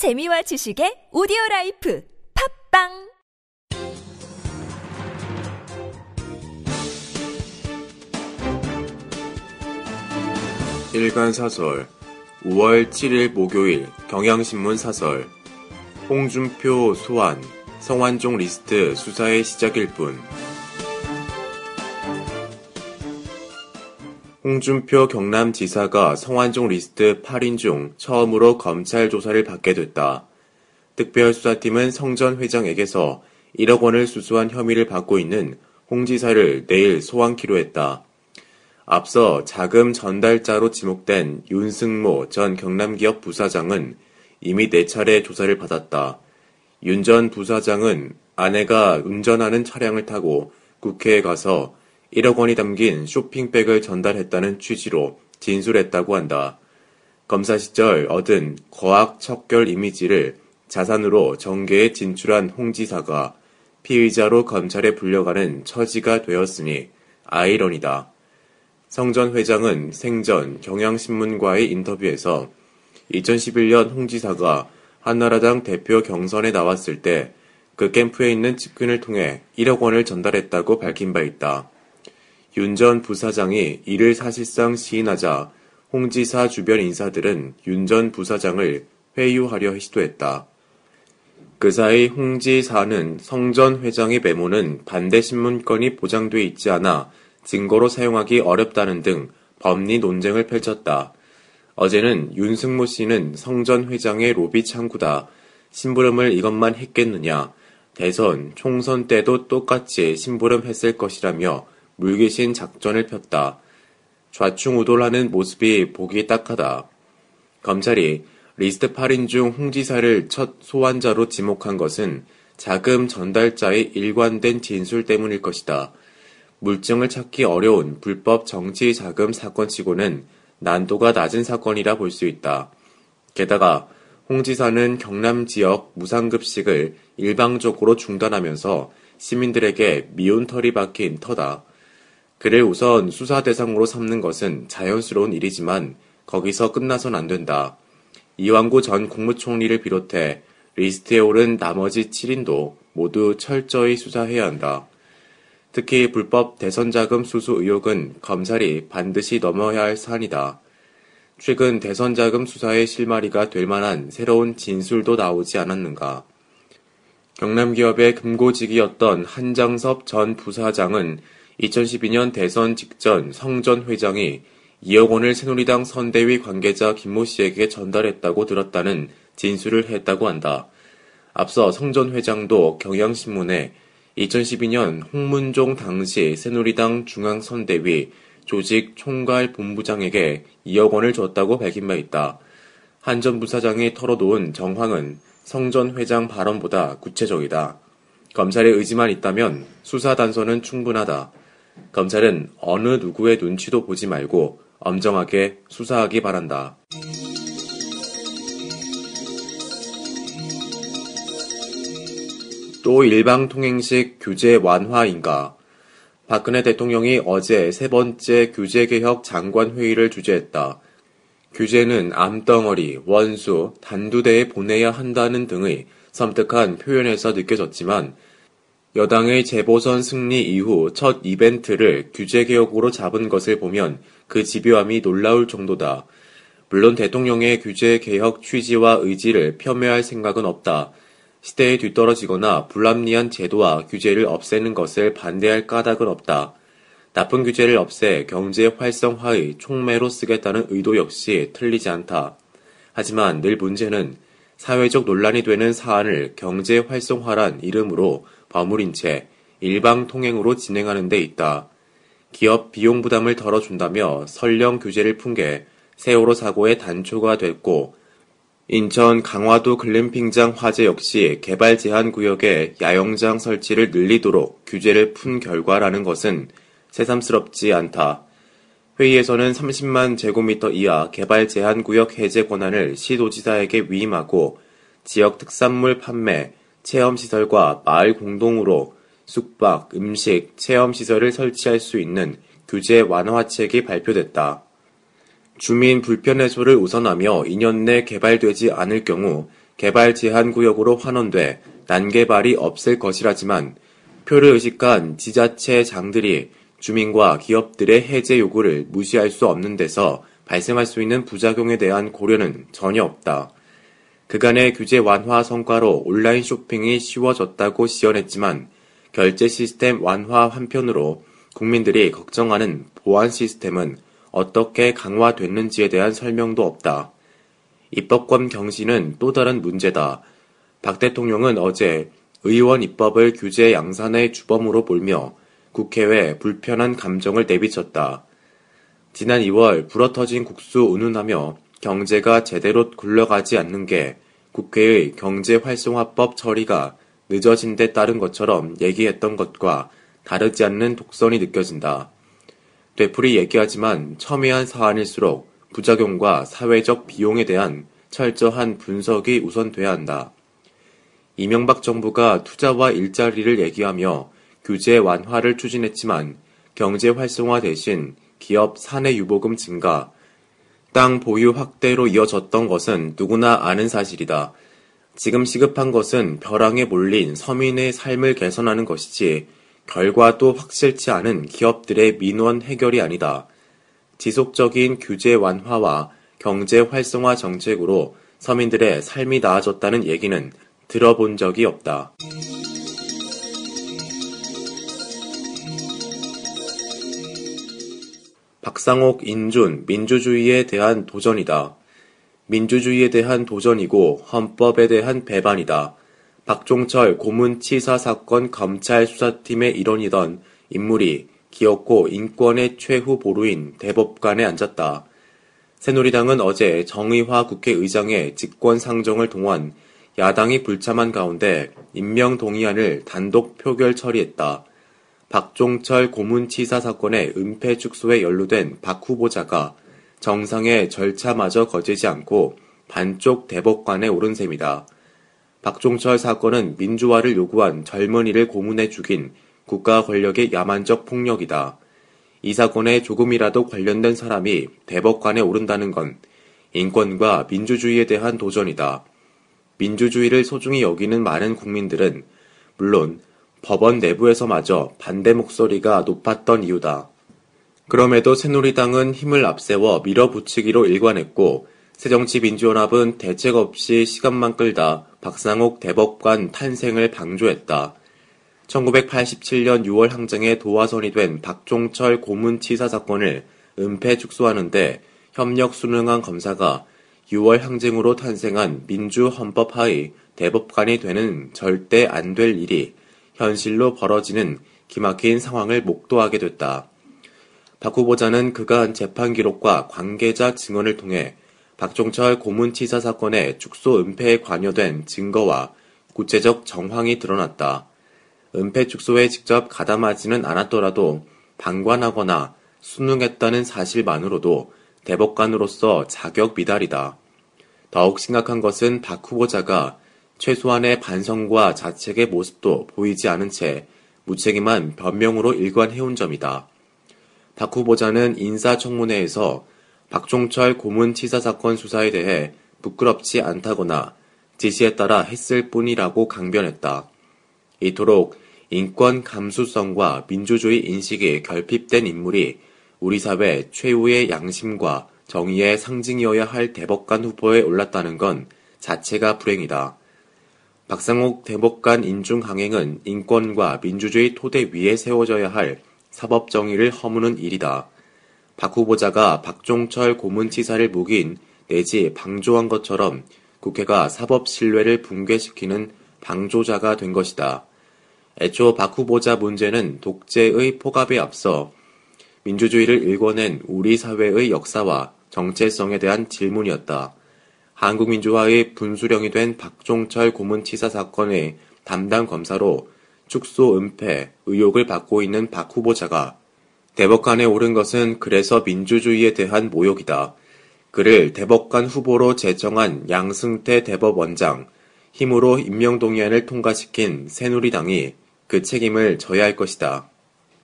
재미와 지식의 오디오 라이프 팟빵! 일간 사설 5월 7일 목요일 경향신문 사설. 홍준표 소환 성완종 리스트 수사의 시작일 뿐 홍준표 경남지사가 성완종 리스트 8인 중 처음으로 검찰 조사를 받게 됐다. 특별수사팀은 성전 회장에게서 1억 원을 수수한 혐의를 받고 있는 홍 지사를 내일 소환키로 했다. 앞서 자금 전달자로 지목된 윤승모 전 경남기업 부사장은 이미 4차례 조사를 받았다. 윤 전 부사장은 아내가 운전하는 차량을 타고 국회에 가서 1억 원이 담긴 쇼핑백을 전달했다는 취지로 진술했다고 한다. 검사 시절 얻은 거악 척결 이미지를 자산으로 정계에 진출한 홍 지사가 피의자로 검찰에 불려가는 처지가 되었으니 아이러니다. 성전 회장은 생전 경향신문과의 인터뷰에서 2011년 홍 지사가 한나라당 대표 경선에 나왔을 때 그 캠프에 있는 측근을 통해 1억 원을 전달했다고 밝힌 바 있다. 윤 전 부사장이 이를 사실상 시인하자 홍 지사 주변 인사들은 윤 전 부사장을 회유하려 시도했다. 그 사이 홍 지사는 성 전 회장의 메모는 반대 신문권이 보장돼 있지 않아 증거로 사용하기 어렵다는 등 법리 논쟁을 펼쳤다. 어제는 윤승모 씨는 성 전 회장의 로비 창구다. 심부름을 이것만 했겠느냐. 대선, 총선 때도 똑같이 심부름 했을 것이라며 물귀신 작전을 폈다. 좌충우돌하는 모습이 보기 딱하다. 검찰이 리스트 8인 중 홍 지사를 첫 소환자로 지목한 것은 자금 전달자의 일관된 진술 때문일 것이다. 물증을 찾기 어려운 불법 정치 자금 사건치고는 난도가 낮은 사건이라 볼 수 있다. 게다가 홍 지사는 경남 지역 무상급식을 일방적으로 중단하면서 시민들에게 미운 털이 박힌 터다. 그를 우선 수사 대상으로 삼는 것은 자연스러운 일이지만 거기서 끝나선 안 된다. 이완구 전 국무총리를 비롯해 리스트에 오른 나머지 7인도 모두 철저히 수사해야 한다. 특히 불법 대선 자금 수수 의혹은 검찰이 반드시 넘어야 할 사안이다. 최근 대선 자금 수사의 실마리가 될 만한 새로운 진술도 나오지 않았는가. 경남기업의 금고직이었던 한장섭 전 부사장은 2012년 대선 직전 성 전 회장이 2억 원을 새누리당 선대위 관계자 김모 씨에게 전달했다고 들었다는 진술을 했다고 한다. 앞서 성 전 회장도 경향신문에 2012년 홍문종 당시 새누리당 중앙선대위 조직 총괄 본부장에게 2억 원을 줬다고 밝힌 바 있다. 한 전 부사장이 털어놓은 정황은 성 전 회장 발언보다 구체적이다. 검찰의 의지만 있다면 수사 단서는 충분하다. 검찰은 어느 누구의 눈치도 보지 말고 엄정하게 수사하기 바란다. 또 일방 통행식 규제 완화인가? 박근혜 대통령이 어제 세 번째 규제개혁 장관회의를 주재했다. 규제는 암덩어리, 원수, 단두대에 보내야 한다는 등의 섬뜩한 표현에서 느껴졌지만 여당의 재보선 승리 이후 첫 이벤트를 규제개혁으로 잡은 것을 보면 그 집요함이 놀라울 정도다. 물론 대통령의 규제개혁 취지와 의지를 폄훼할 생각은 없다. 시대에 뒤떨어지거나 불합리한 제도와 규제를 없애는 것을 반대할 까닭은 없다. 나쁜 규제를 없애 경제 활성화의 촉매로 쓰겠다는 의도 역시 틀리지 않다. 하지만 늘 문제는 사회적 논란이 되는 사안을 경제 활성화란 이름으로 버무린 채 일방 통행으로 진행하는 데 있다. 기업 비용 부담을 덜어준다며 설령 규제를 푼 게 세월호 사고의 단초가 됐고 인천 강화도 글램핑장 화재 역시 개발 제한 구역에 야영장 설치를 늘리도록 규제를 푼 결과라는 것은 새삼스럽지 않다. 회의에서는 30만 제곱미터 이하 개발 제한 구역 해제 권한을 시도지사에게 위임하고 지역 특산물 판매, 체험시설과 마을 공동으로 숙박, 음식, 체험시설을 설치할 수 있는 규제 완화책이 발표됐다. 주민 불편 해소를 우선하며 2년 내 개발되지 않을 경우 개발 제한 구역으로 환원돼 난개발이 없을 것이라지만 표를 의식한 지자체 장들이 주민과 기업들의 해제 요구를 무시할 수 없는 데서 발생할 수 있는 부작용에 대한 고려는 전혀 없다. 그간의 규제 완화 성과로 온라인 쇼핑이 쉬워졌다고 지원했지만 결제 시스템 완화 한편으로 국민들이 걱정하는 보안 시스템은 어떻게 강화됐는지에 대한 설명도 없다. 입법권 경신은 또 다른 문제다. 박 대통령은 어제 의원 입법을 규제 양산의 주범으로 몰며 국회에 불편한 감정을 내비쳤다. 지난 2월 불어터진 국수 운운하며 경제가 제대로 굴러가지 않는 게 국회의 경제활성화법 처리가 늦어진 데 따른 것처럼 얘기했던 것과 다르지 않는 독선이 느껴진다. 되풀이 얘기하지만 첨예한 사안일수록 부작용과 사회적 비용에 대한 철저한 분석이 우선돼야 한다. 이명박 정부가 투자와 일자리를 얘기하며 규제 완화를 추진했지만 경제 활성화 대신 기업 사내 유보금 증가, 땅 보유 확대로 이어졌던 것은 누구나 아는 사실이다. 지금 시급한 것은 벼랑에 몰린 서민의 삶을 개선하는 것이지 결과도 확실치 않은 기업들의 민원 해결이 아니다. 지속적인 규제 완화와 경제 활성화 정책으로 서민들의 삶이 나아졌다는 얘기는 들어본 적이 없다. 박상옥 인준 민주주의에 대한 도전이다. 민주주의에 대한 도전이고 헌법에 대한 배반이다. 박종철 고문치사 사건 검찰 수사팀의 일원이던 인물이 기었고 인권의 최후 보루인 대법관에 앉았다. 새누리당은 어제 정의화 국회의장의 직권 상정을 동원 야당이 불참한 가운데 임명 동의안을 단독 표결 처리했다. 박종철 고문치사 사건의 은폐 축소에 연루된 박 후보자가 정상의 절차마저 거치지 않고 반쪽 대법관에 오른 셈이다. 박종철 사건은 민주화를 요구한 젊은이를 고문해 죽인 국가 권력의 야만적 폭력이다. 이 사건에 조금이라도 관련된 사람이 대법관에 오른다는 건 인권과 민주주의에 대한 도전이다. 민주주의를 소중히 여기는 많은 국민들은 물론 법원 내부에서마저 반대 목소리가 높았던 이유다. 그럼에도 새누리당은 힘을 앞세워 밀어붙이기로 일관했고 새정치민주연합은 대책 없이 시간만 끌다 박상옥 대법관 탄생을 방조했다. 1987년 6월 항쟁에 도화선이 된 박종철 고문치사 사건을 은폐 축소하는데 협력 수능한 검사가 6월 항쟁으로 탄생한 민주헌법 하의 대법관이 되는 절대 안 될 일이 현실로 벌어지는 기막힌 상황을 목도하게 됐다. 박 후보자는 그간 재판 기록과 관계자 증언을 통해 박종철 고문치사 사건의 축소 은폐에 관여된 증거와 구체적 정황이 드러났다. 은폐 축소에 직접 가담하지는 않았더라도 방관하거나 순응했다는 사실만으로도 대법관으로서 자격 미달이다. 더욱 심각한 것은 박 후보자가 최소한의 반성과 자책의 모습도 보이지 않은 채 무책임한 변명으로 일관해온 점이다. 박 후보자는 인사청문회에서 박종철 고문치사 사건 수사에 대해 부끄럽지 않다거나 지시에 따라 했을 뿐이라고 강변했다. 이토록 인권 감수성과 민주주의 인식이 결핍된 인물이 우리 사회 최후의 양심과 정의의 상징이어야 할 대법관 후보에 올랐다는 건 자체가 불행이다. 박상옥 대법관 인중 강행은 인권과 민주주의 토대 위에 세워져야 할 사법 정의를 허무는 일이다. 박 후보자가 박종철 고문치사를 묵인 내지 방조한 것처럼 국회가 사법 신뢰를 붕괴시키는 방조자가 된 것이다. 애초 박 후보자 문제는 독재의 포갑에 앞서 민주주의를 일궈낸 우리 사회의 역사와 정체성에 대한 질문이었다. 한국민주화의 분수령이 된 박종철 고문치사 사건의 담당 검사로 축소 은폐 의혹을 받고 있는 박 후보자가 대법관에 오른 것은 그래서 민주주의에 대한 모욕이다. 그를 대법관 후보로 제청한 양승태 대법원장, 힘으로 임명동의안을 통과시킨 새누리당이 그 책임을 져야 할 것이다.